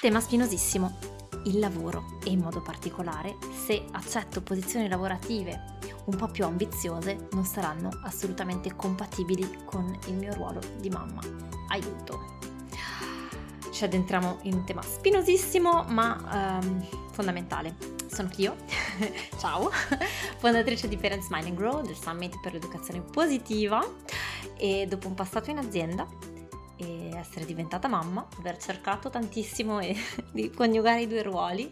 Tema spinosissimo, il lavoro e in modo particolare se accetto posizioni lavorative un po' più ambiziose non saranno assolutamente compatibili con il mio ruolo di mamma. Aiuto! Ci addentriamo in un tema spinosissimo ma um, fondamentale. Sono Clio, ciao, fondatrice di Parents Mind and Grow, del Summit per l'educazione positiva e dopo un passato in azienda e essere diventata mamma, aver cercato tantissimo e, di coniugare i due ruoli,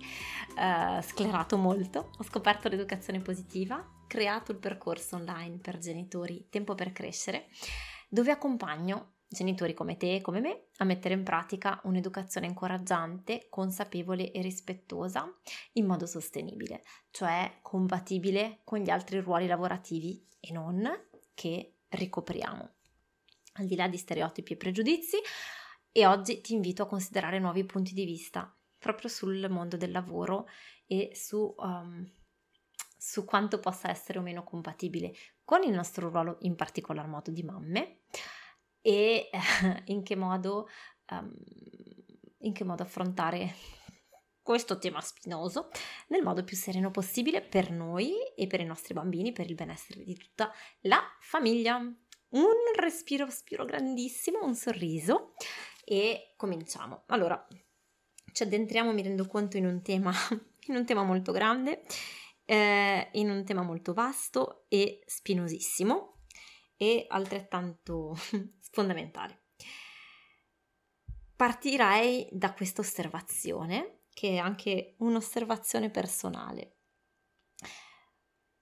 eh, sclerato molto, ho scoperto l'educazione positiva, creato il percorso online per genitori Tempo per crescere, dove accompagno genitori come te e come me a mettere in pratica un'educazione incoraggiante, consapevole e rispettosa in modo sostenibile, cioè compatibile con gli altri ruoli lavorativi e non che ricopriamo al di là di stereotipi e pregiudizi e oggi ti invito a considerare nuovi punti di vista proprio sul mondo del lavoro e su, um, su quanto possa essere o meno compatibile con il nostro ruolo, in particolar modo di mamme, e uh, in, che modo, um, in che modo affrontare questo tema spinoso nel modo più sereno possibile per noi e per i nostri bambini, per il benessere di tutta la famiglia un respiro, respiro grandissimo, un sorriso e cominciamo. Allora, ci addentriamo, mi rendo conto, in un tema, in un tema molto grande, eh, in un tema molto vasto e spinosissimo e altrettanto fondamentale. Partirei da questa osservazione, che è anche un'osservazione personale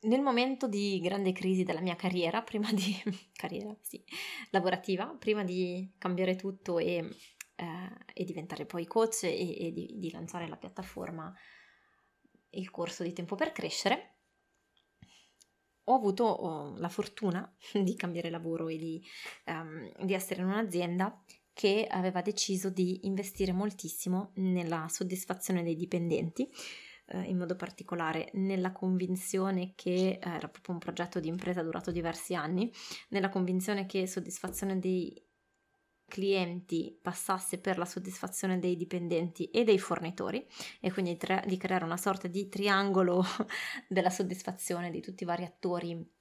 nel momento di grande crisi della mia carriera, prima di carriera, sì, lavorativa, prima di cambiare tutto e, eh, e diventare poi coach e, e di, di, lanciare la piattaforma, il corso di tempo per crescere, ho avuto oh, la fortuna di cambiare lavoro e di, um, di essere in un'azienda che aveva deciso di investire moltissimo nella soddisfazione dei dipendenti eh, in modo particolare nella convinzione che eh, era proprio un progetto di impresa durato diversi anni, nella convinzione che soddisfazione dei clienti passasse per la soddisfazione dei dipendenti e dei fornitori e quindi tre, di creare una sorta di triangolo della soddisfazione di tutti i vari attori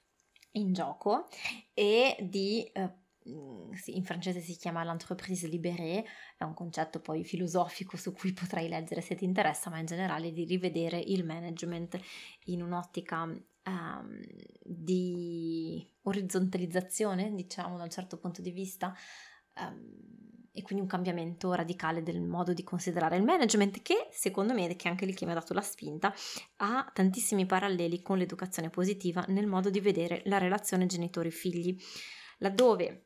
in gioco e di eh, in francese si chiama l'entreprise libérée, è un concetto poi filosofico su cui potrai leggere se ti interessa, ma in generale di rivedere il management in un'ottica um, di orizzontalizzazione, diciamo da un certo punto di vista, um, e quindi un cambiamento radicale del modo di considerare il management che secondo me, che anche lì che mi ha dato la spinta, ha tantissimi paralleli con l'educazione positiva nel modo di vedere la relazione genitori-figli, laddove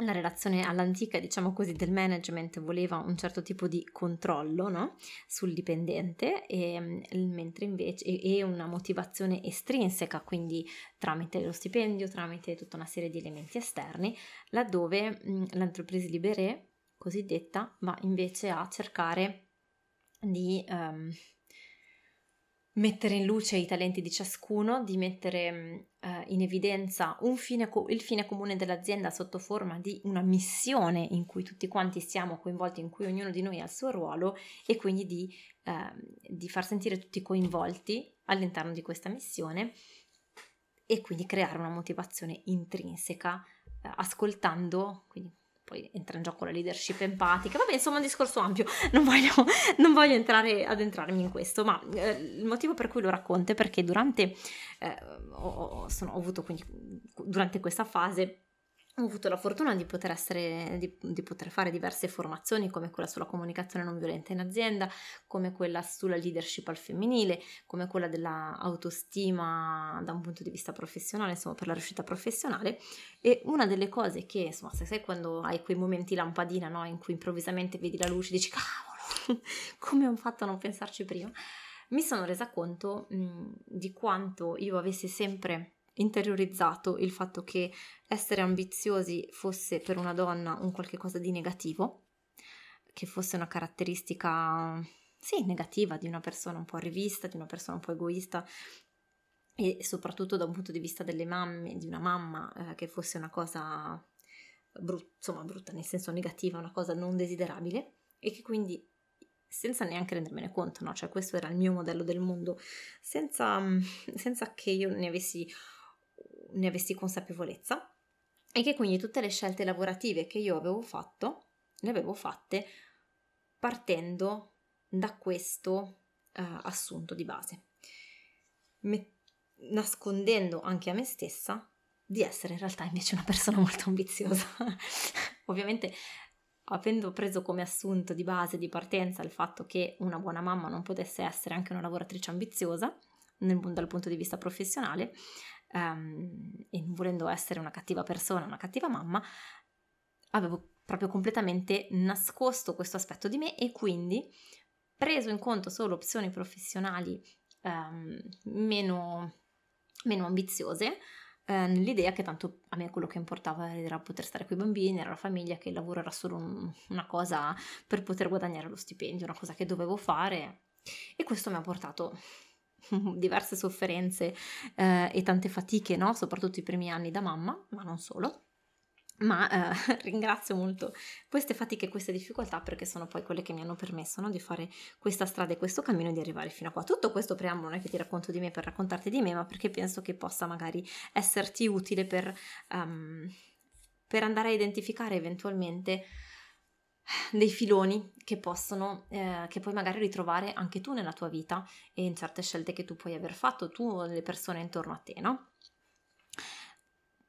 la relazione all'antica, diciamo così, del management voleva un certo tipo di controllo no? sul dipendente, e, mm, mentre invece e, una motivazione estrinseca, quindi tramite lo stipendio, tramite tutta una serie di elementi esterni, laddove mm, l'entreprise libérée cosiddetta va invece a cercare di um, mettere in luce i talenti di ciascuno, di mettere uh, in evidenza fine co- il fine comune dell'azienda sotto forma di una missione in cui tutti quanti siamo coinvolti, in cui ognuno di noi ha il suo ruolo e quindi di, uh, di far sentire tutti coinvolti all'interno di questa missione e quindi creare una motivazione intrinseca uh, ascoltando, quindi poi entra in gioco la leadership empatica, vabbè insomma un discorso ampio, non voglio, non voglio entrare, addentrarmi in questo, ma eh, il motivo per cui lo racconto è perché durante, eh, ho, sono, ho avuto quindi durante questa fase ho avuto la fortuna di poter, essere, di, di poter, fare diverse formazioni come quella sulla comunicazione non violenta in azienda, come quella sulla leadership al femminile, come quella dell'autostima da un punto di vista professionale, insomma per la riuscita professionale. E una delle cose che, insomma, se sai quando hai quei momenti lampadina no, in cui improvvisamente vedi la luce e dici cavolo, come ho fatto a non pensarci prima, mi sono resa conto mh, di quanto io avessi sempre interiorizzato il fatto che essere ambiziosi fosse per una donna un qualche cosa di negativo, che fosse una caratteristica, sì, negativa di una persona un po' rivista, di una persona un po' egoista e soprattutto da un punto di vista delle mamme, di una mamma, eh, che fosse una cosa brutta, insomma brutta nel senso negativa, una cosa non desiderabile e che quindi senza neanche rendermene conto, no? Cioè questo era il mio modello del mondo, senza, senza che io ne avessi, ne avessi consapevolezza e che quindi tutte le scelte lavorative che io avevo fatto, le avevo fatte partendo da questo uh, assunto di base, Me- nascondendo anche a me stessa di essere in realtà invece una persona molto ambiziosa. Ovviamente avendo preso come assunto di base, di partenza, il fatto che una buona mamma non potesse essere anche una lavoratrice ambiziosa nel, dal punto di vista professionale, um, e non volendo essere una cattiva persona, una cattiva mamma, avevo proprio completamente nascosto questo aspetto di me e quindi preso in conto solo opzioni professionali um, meno, meno ambiziose, eh, nell'idea che tanto a me quello che importava era poter stare con i bambini, era la famiglia, che il lavoro era solo un, una cosa per poter guadagnare lo stipendio, una cosa che dovevo fare e questo mi ha portato diverse sofferenze eh, e tante fatiche, no? soprattutto i primi anni da mamma, ma non solo ma eh, ringrazio molto queste fatiche e queste difficoltà perché sono poi quelle che mi hanno permesso no, di fare questa strada e questo cammino e di arrivare fino a qua. Tutto questo preambolo non è che ti racconto di me per raccontarti di me, ma perché penso che possa magari esserti utile per, um, per andare a identificare eventualmente dei filoni che possono, eh, che puoi magari ritrovare anche tu nella tua vita e in certe scelte che tu puoi aver fatto, tu o le persone intorno a te, no?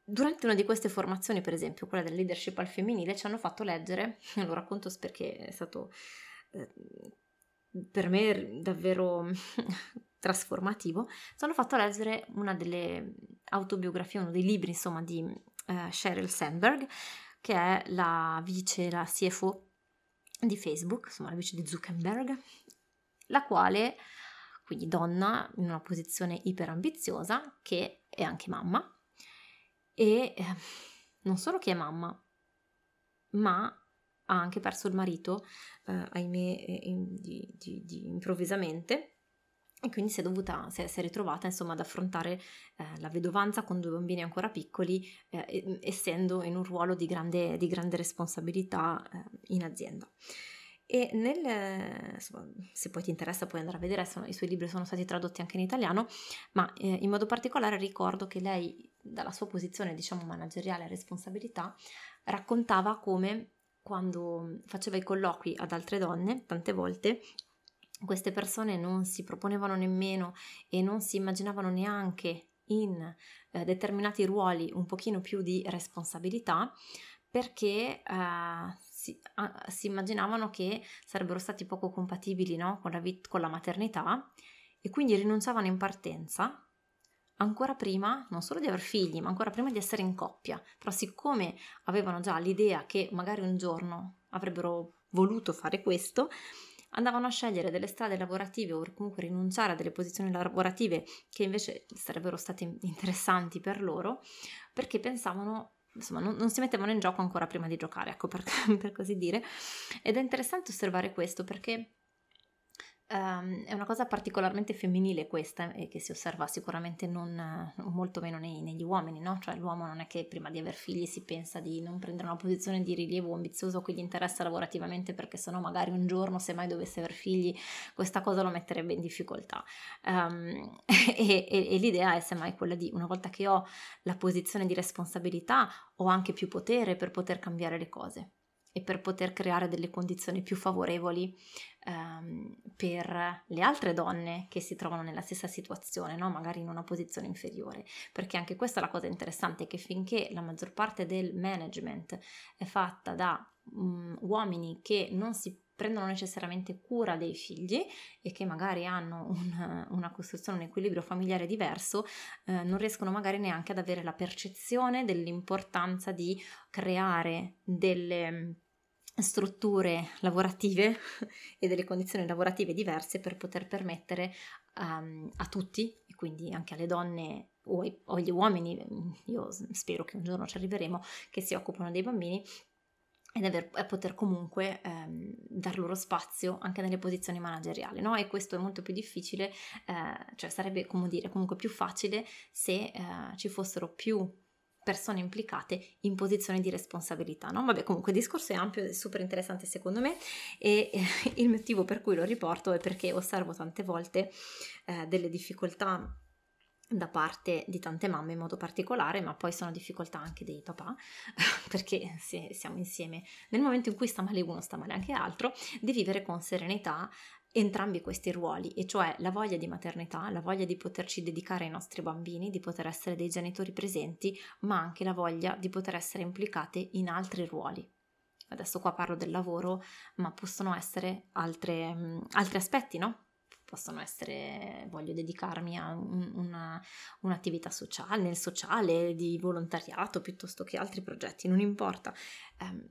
Durante una di queste formazioni, per esempio quella del leadership al femminile, ci hanno fatto leggere, lo racconto perché è stato eh, per me davvero trasformativo, ci hanno fatto leggere una delle autobiografie, uno dei libri insomma di uh, Sheryl Sandberg, che è la vice, la CFO di Facebook, insomma la vice di Zuckerberg, la quale, quindi donna in una posizione iperambiziosa, che è anche mamma, e eh, non solo che è mamma, ma ha anche perso il marito, eh, ahimè, in, di, di, di, improvvisamente. E quindi si è dovuta, si è, si è ritrovata insomma ad affrontare eh, la vedovanza con due bambini ancora piccoli, eh, essendo in un ruolo di grande, di grande responsabilità eh, in azienda. E nel, insomma, se poi ti interessa puoi andare a vedere, sono, i suoi libri sono stati tradotti anche in italiano, ma eh, in modo particolare ricordo che lei, dalla sua posizione diciamo manageriale e responsabilità, raccontava come quando faceva i colloqui ad altre donne, tante volte queste persone non si proponevano nemmeno e non si immaginavano neanche in eh, determinati ruoli un pochino più di responsabilità perché eh, si, ah, si, immaginavano che sarebbero stati poco compatibili no? con, la vit- con la maternità e quindi rinunciavano in partenza ancora prima, non solo di aver figli, ma ancora prima di essere in coppia. Però siccome avevano già l'idea che magari un giorno avrebbero voluto fare questo, andavano a scegliere delle strade lavorative o comunque rinunciare a delle posizioni lavorative che invece sarebbero state interessanti per loro, perché pensavano insomma non, non, si mettevano in gioco ancora prima di giocare, ecco per, per così dire. Ed è interessante osservare questo perché Um, è una cosa particolarmente femminile questa e che si osserva sicuramente non, molto meno nei, negli uomini, no? Cioè l'uomo non è che prima di aver figli si pensa di non prendere una posizione di rilievo ambizioso che gli interessa lavorativamente perché sennò magari un giorno se mai dovesse aver figli questa cosa lo metterebbe in difficoltà. Um, e, e, e l'idea è semmai quella di una volta che ho la posizione di responsabilità ho anche più potere per poter cambiare le cose e per poter creare delle condizioni più favorevoli ehm, per le altre donne che si trovano nella stessa situazione, no? magari in una posizione inferiore, perché anche questa è la cosa interessante, che finché la maggior parte del management è fatta da um, uomini che non si prendono necessariamente cura dei figli e che magari hanno un, una costruzione, un equilibrio familiare diverso, eh, non riescono magari neanche ad avere la percezione dell'importanza di creare delle strutture lavorative e delle condizioni lavorative diverse per poter permettere um, a tutti, e quindi anche alle donne o, ai, o agli uomini, io spero che un giorno ci arriveremo, che si occupano dei bambini, ed aver, poter comunque ehm, dar loro spazio anche nelle posizioni manageriali, no? E questo è molto più difficile, eh, cioè sarebbe come dire comunque più facile se eh, ci fossero più persone implicate in posizioni di responsabilità. No? Vabbè, comunque il discorso è ampio e super interessante secondo me e eh, il motivo per cui lo riporto è perché osservo tante volte eh, delle difficoltà da parte di tante mamme in modo particolare, ma poi sono difficoltà anche dei papà, perché se siamo insieme nel momento in cui sta male uno, sta male anche l'altro, di vivere con serenità entrambi questi ruoli, e cioè la voglia di maternità, la voglia di poterci dedicare ai nostri bambini, di poter essere dei genitori presenti, ma anche la voglia di poter essere implicate in altri ruoli. Adesso qua parlo del lavoro, ma possono essere altre, um, altri aspetti, no? possono essere, voglio dedicarmi a un, una, un'attività sociale, nel sociale, di volontariato piuttosto che altri progetti, non importa. Um,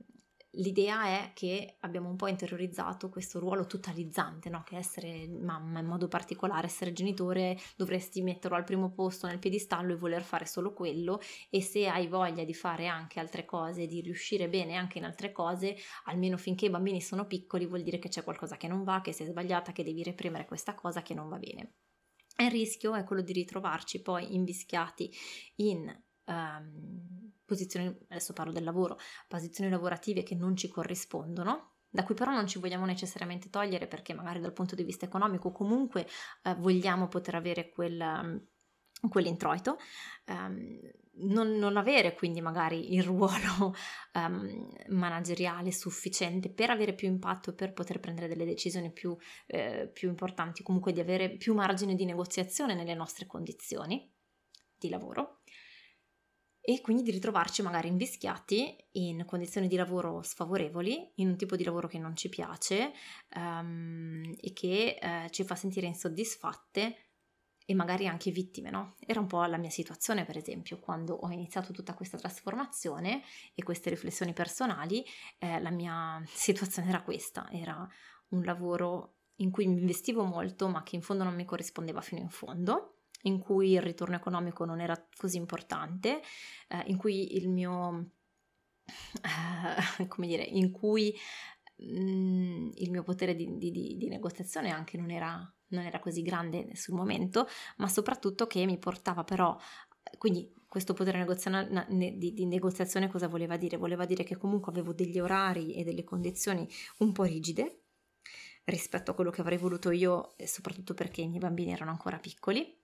l'idea è che abbiamo un po' interiorizzato questo ruolo totalizzante, no? che essere mamma in modo particolare, essere genitore, dovresti metterlo al primo posto nel piedistallo e voler fare solo quello e se hai voglia di fare anche altre cose, di riuscire bene anche in altre cose, almeno finché i bambini sono piccoli vuol dire che c'è qualcosa che non va, che sei sbagliata, che devi reprimere questa cosa che non va bene. E il rischio è quello di ritrovarci poi invischiati in um, posizioni, adesso parlo del lavoro, posizioni lavorative che non ci corrispondono, da cui però non ci vogliamo necessariamente togliere perché magari dal punto di vista economico comunque eh, vogliamo poter avere quel, quell'introito, um, non, non, avere quindi magari il ruolo um, manageriale sufficiente per avere più impatto per poter prendere delle decisioni più, eh, più importanti, comunque di avere più margine di negoziazione nelle nostre condizioni di lavoro e quindi di ritrovarci magari invischiati in condizioni di lavoro sfavorevoli, in un tipo di lavoro che non ci piace um, e che uh, ci fa sentire insoddisfatte e magari anche vittime, no? Era un po' la mia situazione, per esempio, quando ho iniziato tutta questa trasformazione e queste riflessioni personali, eh, la mia situazione era questa, era un lavoro in cui mi investivo molto, ma che in fondo non mi corrispondeva fino in fondo in cui il ritorno economico non era così importante, eh, in cui il mio, eh, come dire, in cui mh, mm, il mio potere di, di, di negoziazione anche non era, non era così grande sul momento, ma soprattutto che mi portava però, quindi questo potere di, di, negoziazione cosa voleva dire? Voleva dire che comunque avevo degli orari e delle condizioni un po' rigide rispetto a quello che avrei voluto io, soprattutto perché i miei bambini erano ancora piccoli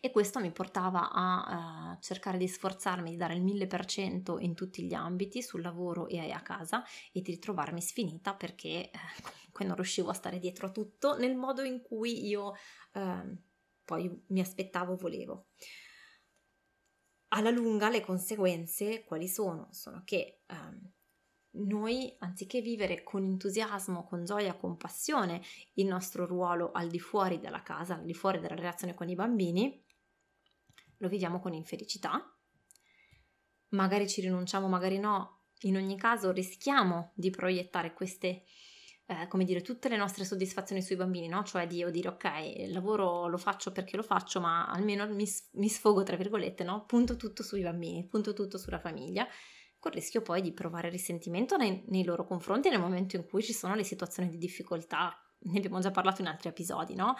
e questo mi portava a uh, cercare di sforzarmi di dare il 1000% in tutti gli ambiti, sul lavoro e a casa, e di ritrovarmi sfinita perché eh, comunque non riuscivo a stare dietro a tutto nel modo in cui io eh, poi mi aspettavo volevo. Alla lunga le conseguenze quali sono? Sono che eh, noi, anziché vivere con entusiasmo, con gioia, con passione il nostro ruolo al di fuori della casa, al di fuori della relazione con i bambini, lo viviamo con infelicità. Magari ci rinunciamo, magari no. In ogni caso rischiamo di proiettare queste, eh, come dire, tutte le nostre soddisfazioni sui bambini, no? Cioè di dire ok, il lavoro lo faccio perché lo faccio, ma almeno mi, mi sfogo, tra virgolette, no? Punto tutto sui bambini, punto tutto sulla famiglia col rischio poi di provare risentimento nei, nei loro confronti nel momento in cui ci sono le situazioni di difficoltà. Ne abbiamo già parlato in altri episodi, no?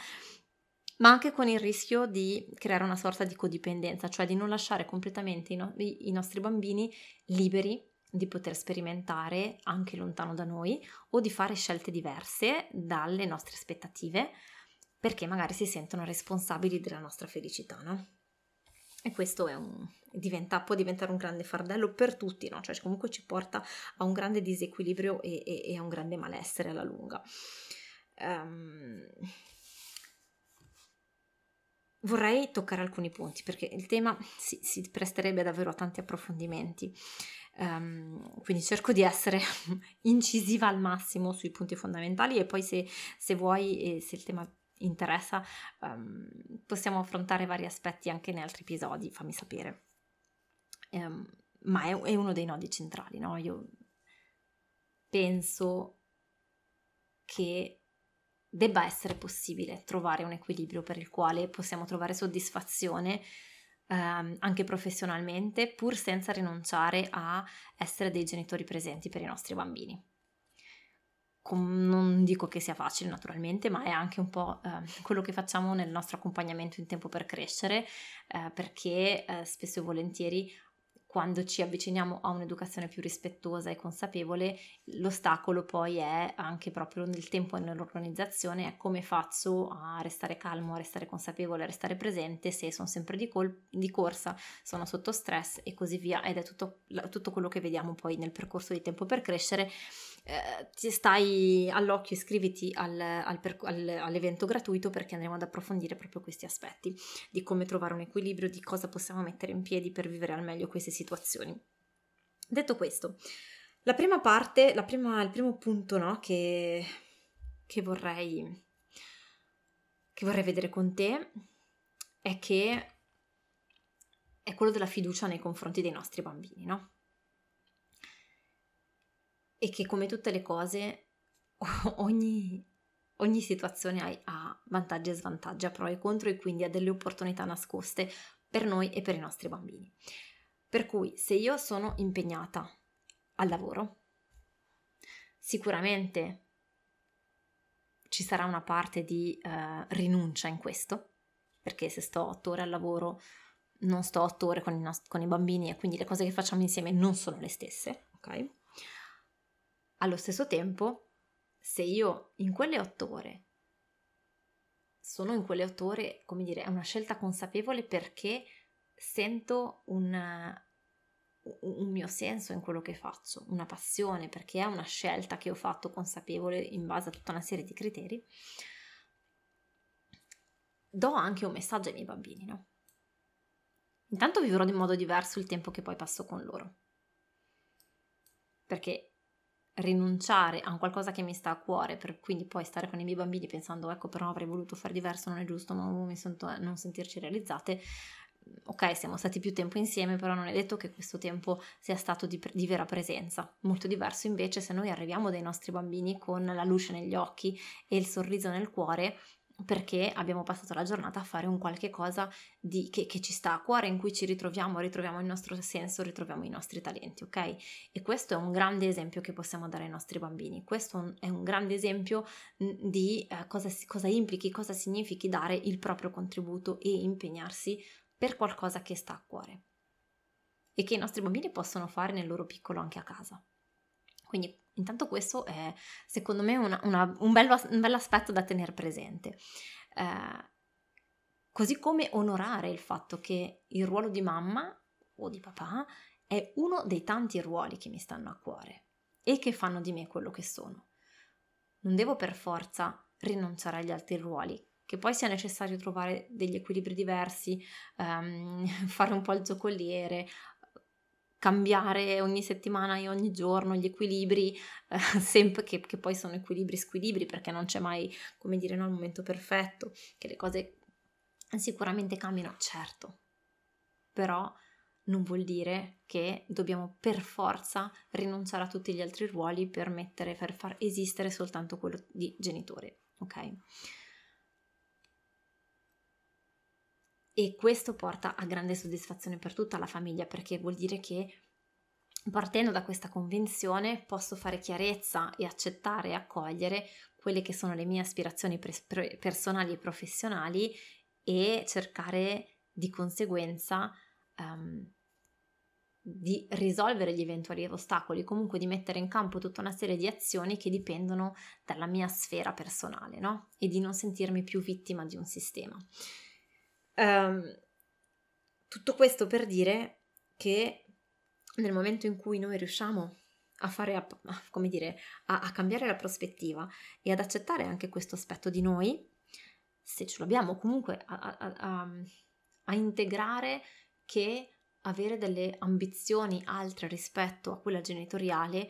ma anche con il rischio di creare una sorta di codipendenza, cioè di non lasciare completamente i, no- i, nostri bambini liberi di poter sperimentare anche lontano da noi o di fare scelte diverse dalle nostre aspettative perché magari si sentono responsabili della nostra felicità, no? E questo un, diventa, può diventare un grande fardello per tutti, no? cioè comunque ci porta a un grande disequilibrio e, e, e a un grande malessere alla lunga. Um, vorrei toccare alcuni punti perché il tema si, si presterebbe davvero a tanti approfondimenti. Um, quindi cerco di essere incisiva al massimo sui punti fondamentali e poi se, se vuoi e se il tema interessa, um, possiamo affrontare vari aspetti anche in altri episodi, fammi sapere. Um, ma è, è, uno dei nodi centrali, no? Io penso che debba essere possibile trovare un equilibrio per il quale possiamo trovare soddisfazione um, anche professionalmente, pur senza rinunciare a essere dei genitori presenti per i nostri bambini non dico che sia facile naturalmente, ma è anche un po' eh, quello che facciamo nel nostro accompagnamento in tempo per crescere, eh, perché eh, spesso e volentieri quando ci avviciniamo a un'educazione più rispettosa e consapevole, l'ostacolo poi è anche proprio nel tempo e nell'organizzazione, è come faccio a restare calmo, a restare consapevole, a restare presente se sono sempre di, col- di corsa, sono sotto stress e così via, ed è tutto, tutto quello che vediamo poi nel percorso di tempo per crescere eh, ti stai all'occhio, iscriviti al, al, al, all'evento gratuito perché andremo ad approfondire proprio questi aspetti di come trovare un equilibrio, di cosa possiamo mettere in piedi per vivere al meglio queste situazioni. Detto questo, la prima parte, la prima, il primo punto no, che, che, vorrei, che vorrei vedere con te è che è quello della fiducia nei confronti dei nostri bambini, no? E che come tutte le cose ogni, ogni situazione ha, vantaggi e svantaggi, ha pro e contro e quindi ha delle opportunità nascoste per noi e per i nostri bambini. Per cui se io sono impegnata al lavoro, sicuramente ci sarà una parte di uh, rinuncia in questo, perché se sto otto ore al lavoro non sto otto ore con i, nost- con i bambini e quindi le cose che facciamo insieme non sono le stesse, ok? Allo stesso tempo, se io in quelle otto ore sono in quelle otto ore, come dire, è una scelta consapevole perché sento un, un mio senso in quello che faccio, una passione, perché è una scelta che ho fatto consapevole in base a tutta una serie di criteri, do anche un messaggio ai miei bambini, no? Intanto vivrò in modo diverso il tempo che poi passo con loro. Perché rinunciare a qualcosa che mi sta a cuore, per quindi poi stare con i miei bambini pensando ecco però avrei voluto fare diverso, non è giusto, ma mi sento non sentirci realizzate. Ok, siamo stati più tempo insieme, però non è detto che questo tempo sia stato di, di vera presenza. Molto diverso invece se noi arriviamo dai nostri bambini con la luce negli occhi e il sorriso nel cuore perché abbiamo passato la giornata a fare un qualche cosa di, che, che, ci sta a cuore, in cui ci ritroviamo, ritroviamo il nostro senso, ritroviamo i nostri talenti, ok? E questo è un grande esempio che possiamo dare ai nostri bambini. Questo è un grande esempio di eh, cosa, cosa implichi, cosa significhi dare il proprio contributo e impegnarsi per qualcosa che sta a cuore e che i nostri bambini possono fare nel loro piccolo anche a casa. Quindi intanto questo è secondo me una, una, un, bello, un aspetto da tenere presente. Eh, così come onorare il fatto che il ruolo di mamma o di papà è uno dei tanti ruoli che mi stanno a cuore e che fanno di me quello che sono. Non devo per forza rinunciare agli altri ruoli, che poi sia necessario trovare degli equilibri diversi, um, fare un po' il giocoliere, cambiare ogni settimana e ogni giorno gli equilibri, eh, sempre che, che, poi sono equilibri squilibri perché non c'è mai, come dire, no, il momento perfetto, che le cose sicuramente cambiano, certo, però non vuol dire che dobbiamo per forza rinunciare a tutti gli altri ruoli per mettere, per far esistere soltanto quello di genitore, ok? E questo porta a grande soddisfazione per tutta la famiglia perché vuol dire che partendo da questa convinzione posso fare chiarezza e accettare e accogliere quelle che sono le mie aspirazioni pre- personali e professionali e cercare di conseguenza um, di risolvere gli eventuali ostacoli, comunque di mettere in campo tutta una serie di azioni che dipendono dalla mia sfera personale, no? E di non sentirmi più vittima di un sistema. Um, tutto questo per dire che nel momento in cui noi riusciamo a fare, a, come dire, a, a cambiare la prospettiva e ad accettare anche questo aspetto di noi, se ce l'abbiamo comunque a, a, a, integrare che avere delle ambizioni altre rispetto a quella genitoriale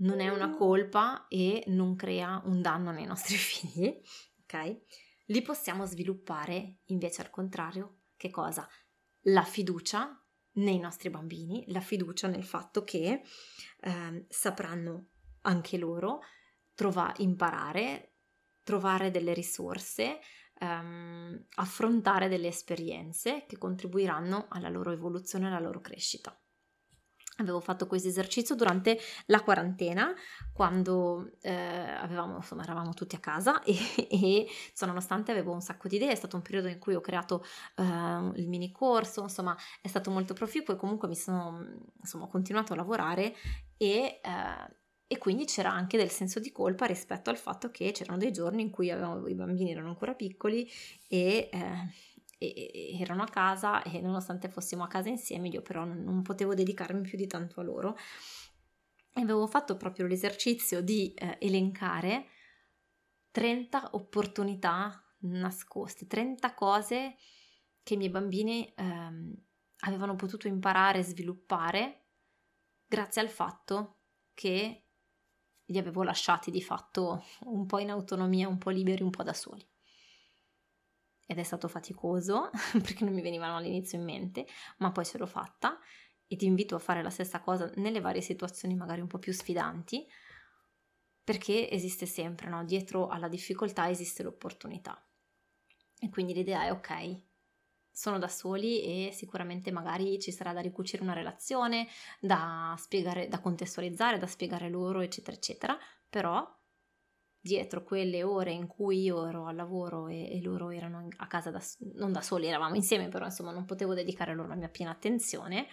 non è una colpa e non crea un danno nei nostri figli, ok? Li possiamo sviluppare invece al contrario, che cosa? La fiducia nei nostri bambini, la fiducia nel fatto che eh, sapranno anche loro trova, imparare, trovare delle risorse, ehm, affrontare delle esperienze che contribuiranno alla loro evoluzione, alla loro crescita. Avevo fatto questo esercizio durante la quarantena quando eh, avevamo, insomma, eravamo tutti a casa e, e cioè, nonostante avevo un sacco di idee, è stato un periodo in cui ho creato eh, il mini corso, insomma è stato molto proficuo e comunque mi sono, insomma, ho continuato a lavorare e, eh, e quindi c'era anche del senso di colpa rispetto al fatto che c'erano dei giorni in cui avevamo, i bambini erano ancora piccoli e eh, e, erano a casa e nonostante fossimo a casa insieme io però non, potevo dedicarmi più di tanto a loro. E avevo fatto proprio l'esercizio di eh, elencare 30 opportunità nascoste, 30 cose che i miei bambini ehm, avevano potuto imparare e sviluppare grazie al fatto che li avevo lasciati di fatto un po' in autonomia, un po' liberi, un po' da soli ed è stato faticoso perché non mi venivano all'inizio in mente, ma poi ce l'ho fatta e ti invito a fare la stessa cosa nelle varie situazioni magari un po' più sfidanti, perché esiste sempre, no? Dietro alla difficoltà esiste l'opportunità. E quindi l'idea è ok, sono da soli e sicuramente magari ci sarà da ricucire una relazione, da spiegare, da contestualizzare, da spiegare loro, eccetera, eccetera, però dietro quelle ore in cui io ero al lavoro e, e loro erano a casa da, non da soli, eravamo insieme, però insomma non potevo dedicare loro la mia piena attenzione,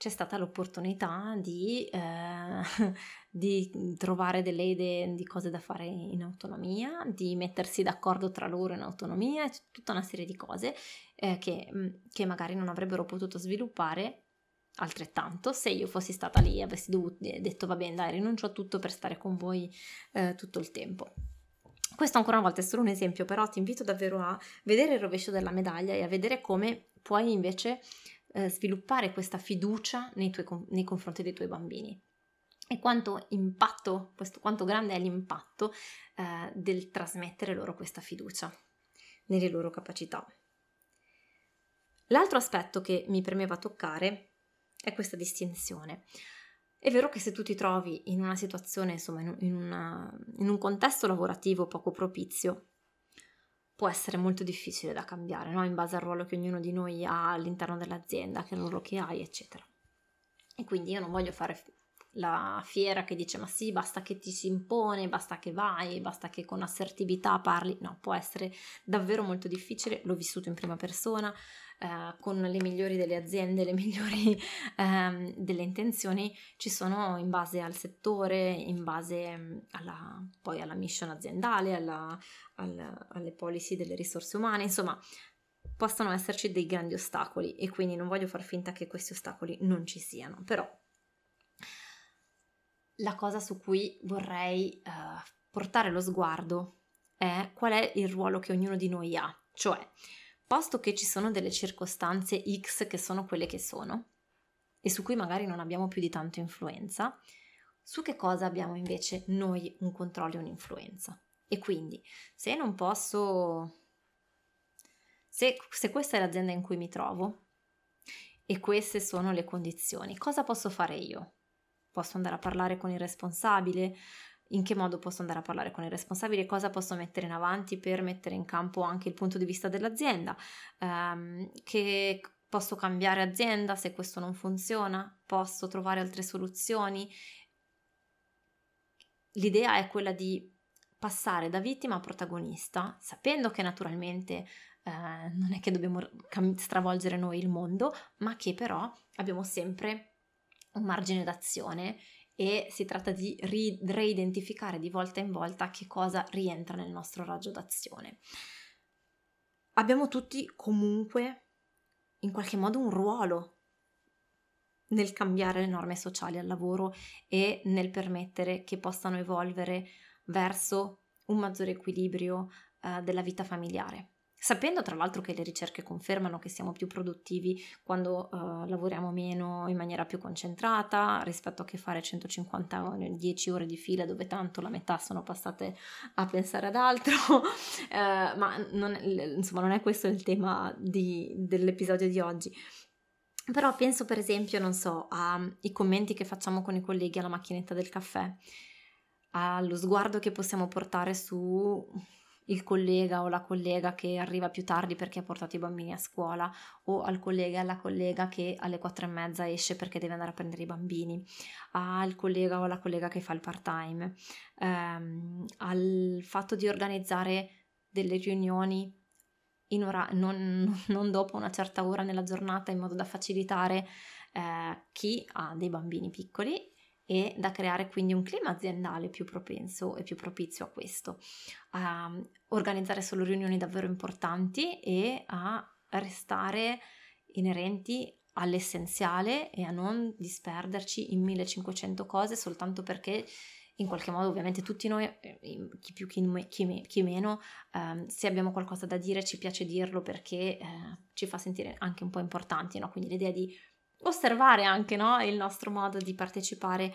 c'è stata l'opportunità di, eh, di, trovare delle idee di cose da fare in autonomia, di mettersi d'accordo tra loro in autonomia, tutta una serie di cose eh, che, che magari non avrebbero potuto sviluppare altrettanto se io fossi stata lì e avessi dovuto, detto va bene dai rinuncio a tutto per stare con voi eh, tutto il tempo. Questo ancora una volta è solo un esempio, però ti invito davvero a vedere il rovescio della medaglia e a vedere come puoi invece eh, sviluppare questa fiducia nei, tuoi, nei confronti dei tuoi bambini e quanto impatto, questo, quanto grande è l'impatto eh, del trasmettere loro questa fiducia nelle loro capacità. L'altro aspetto che mi premeva toccare è questa distinzione. È vero che se tu ti trovi in una situazione, insomma, in, una, in un contesto lavorativo poco propizio, può essere molto difficile da cambiare, no? in base al ruolo che ognuno di noi ha all'interno dell'azienda, che ruolo che hai, eccetera. E quindi io non voglio fare la fiera che dice ma sì, basta che ti si impone, basta che vai, basta che con assertività parli. No, può essere davvero molto difficile, l'ho vissuto in prima persona, eh, con le migliori delle aziende, le migliori eh, delle intenzioni, ci sono in base al settore, in base mm, alla, poi alla mission aziendale, alla, alla, alle policy delle risorse umane, insomma possono esserci dei grandi ostacoli e quindi non voglio far finta che questi ostacoli non ci siano, però la cosa su cui vorrei uh, portare lo sguardo è qual è il ruolo che ognuno di noi ha, cioè posto che ci sono delle circostanze X che sono quelle che sono e su cui magari non abbiamo più di tanto influenza, su che cosa abbiamo invece noi un controllo e un'influenza. E quindi se non posso, se, se questa è l'azienda in cui mi trovo e queste sono le condizioni, cosa posso fare io? Posso andare a parlare con il responsabile? In che modo posso andare a parlare con il responsabile, cosa posso mettere in avanti per mettere in campo anche il punto di vista dell'azienda, um, che posso cambiare azienda se questo non funziona, posso trovare altre soluzioni. L'idea è quella di passare da vittima a protagonista, sapendo che naturalmente eh, non è che dobbiamo stravolgere noi il mondo, ma che però abbiamo sempre un margine d'azione e si tratta di ri- reidentificare di volta in volta che cosa rientra nel nostro raggio d'azione. Abbiamo tutti comunque in qualche modo un ruolo nel cambiare le norme sociali al lavoro e nel permettere che possano evolvere verso un maggiore equilibrio eh, della vita familiare. Sapendo tra l'altro che le ricerche confermano che siamo più produttivi quando uh, lavoriamo meno in maniera più concentrata rispetto a che fare 150 10 ore di fila dove tanto la metà sono passate a pensare ad altro, uh, ma non, insomma non è questo il tema di, dell'episodio di oggi. Però penso per esempio, non so, ai commenti che facciamo con i colleghi alla macchinetta del caffè, allo sguardo che possiamo portare su il collega o la collega che arriva più tardi perché ha portato i bambini a scuola o al collega e alla collega che alle quattro e mezza esce perché deve andare a prendere i bambini, al collega o alla collega che fa il part time, ehm, al fatto di organizzare delle riunioni ora, non, non, dopo una certa ora nella giornata in modo da facilitare eh, chi ha dei bambini piccoli e da creare quindi un clima aziendale più propenso e più propizio a questo, a organizzare solo riunioni davvero importanti e a restare inerenti all'essenziale e a non disperderci in 1500 cose soltanto perché in qualche modo ovviamente tutti noi, eh, chi più chi, chi, chi meno, eh, se abbiamo qualcosa da dire ci piace dirlo perché eh, ci fa sentire anche un po' importanti, no? quindi l'idea di osservare anche no? il nostro modo di partecipare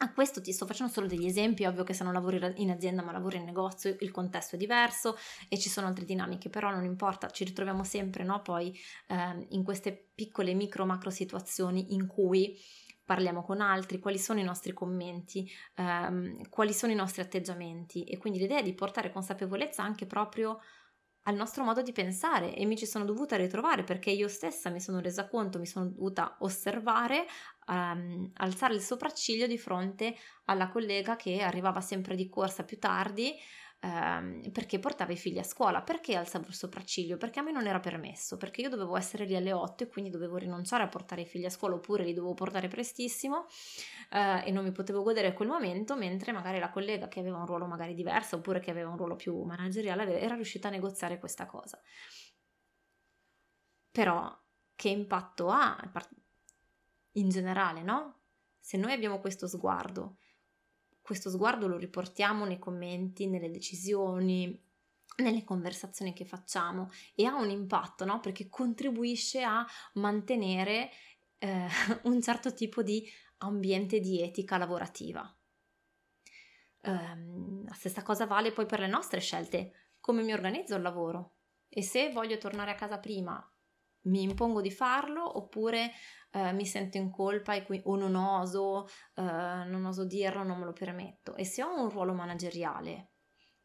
a questo ti sto facendo solo degli esempi, ovvio che se non lavori in azienda ma lavori in negozio il contesto è diverso e ci sono altre dinamiche, però non importa, ci ritroviamo sempre no? poi eh, in queste piccole micro macro situazioni in cui parliamo con altri, quali sono i nostri commenti, ehm, quali sono i nostri atteggiamenti e quindi l'idea è di portare consapevolezza anche proprio al nostro modo di pensare e mi ci sono dovuta ritrovare perché io stessa mi sono resa conto, mi sono dovuta osservare, um, alzare il sopracciglio di fronte alla collega che arrivava sempre di corsa più tardi ehm, perché portava i figli a scuola. Perché alzavo il sopracciglio? Perché a me non era permesso, perché io dovevo essere lì alle 8 e quindi dovevo rinunciare a portare i figli a scuola oppure li dovevo portare prestissimo eh, e non mi potevo godere quel momento, mentre magari la collega che aveva un ruolo magari diverso oppure che aveva un ruolo più manageriale era riuscita a negoziare questa cosa. Però che impatto ha in generale, no? Se noi abbiamo questo sguardo questo sguardo lo riportiamo nei commenti, nelle decisioni, nelle conversazioni che facciamo e ha un impatto, no? Perché contribuisce a mantenere eh, un certo tipo di ambiente di etica lavorativa. Um, la stessa cosa vale poi per le nostre scelte, come mi organizzo il lavoro e se voglio tornare a casa prima mi impongo di farlo oppure eh, mi sento in colpa e qui, o non oso, eh, non oso dirlo, non me lo permetto. E se ho un ruolo manageriale,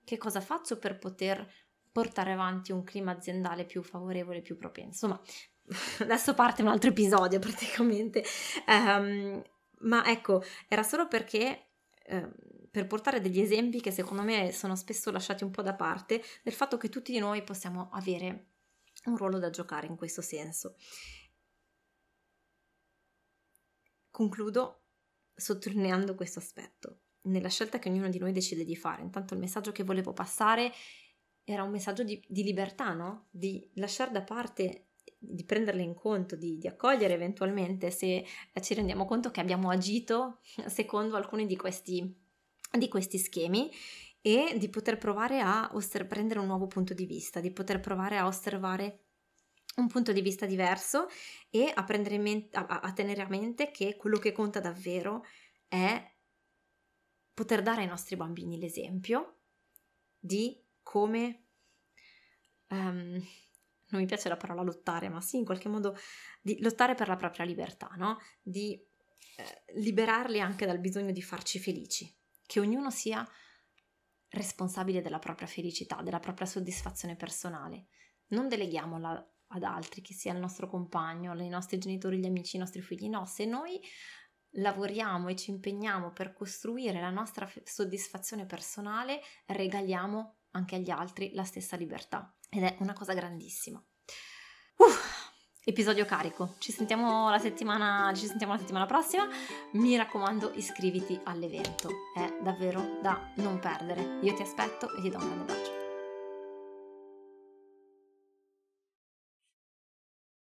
che cosa faccio per poter portare avanti un clima aziendale più favorevole, più propenso? Insomma, adesso parte un altro episodio praticamente. Um, ma ecco, era solo perché... Um, per portare degli esempi che secondo me sono spesso lasciati un po' da parte del fatto che tutti noi possiamo avere un ruolo da giocare in questo senso. Concludo sottolineando questo aspetto. Nella scelta che ognuno di noi decide di fare, intanto il messaggio che volevo passare era un messaggio di, di libertà, no? Di lasciare da parte, di prenderle in conto, di, di, accogliere eventualmente se ci rendiamo conto che abbiamo agito secondo alcuni di questi, di questi schemi e di poter provare a osserv- prendere un nuovo punto di vista, di poter provare a osservare un punto di vista diverso e a, men- a-, a tenere a mente che quello che conta davvero è poter dare ai nostri bambini l'esempio di come um, non mi piace la parola lottare, ma sì, in qualche modo di lottare per la propria libertà, no? Di eh, liberarli anche dal bisogno di farci felici, che ognuno sia responsabile della propria felicità, della propria soddisfazione personale. Non deleghiamola ad altri, che sia il nostro compagno, i nostri genitori, gli amici, i nostri figli. No, se noi lavoriamo e ci impegniamo per costruire la nostra soddisfazione personale, regaliamo anche agli altri la stessa libertà ed è una cosa grandissima. Uh, episodio carico. Ci sentiamo la settimana, ci sentiamo la settimana prossima. Mi raccomando, iscriviti all'evento. È davvero da non perdere. Io ti aspetto e ti do un grande bacio.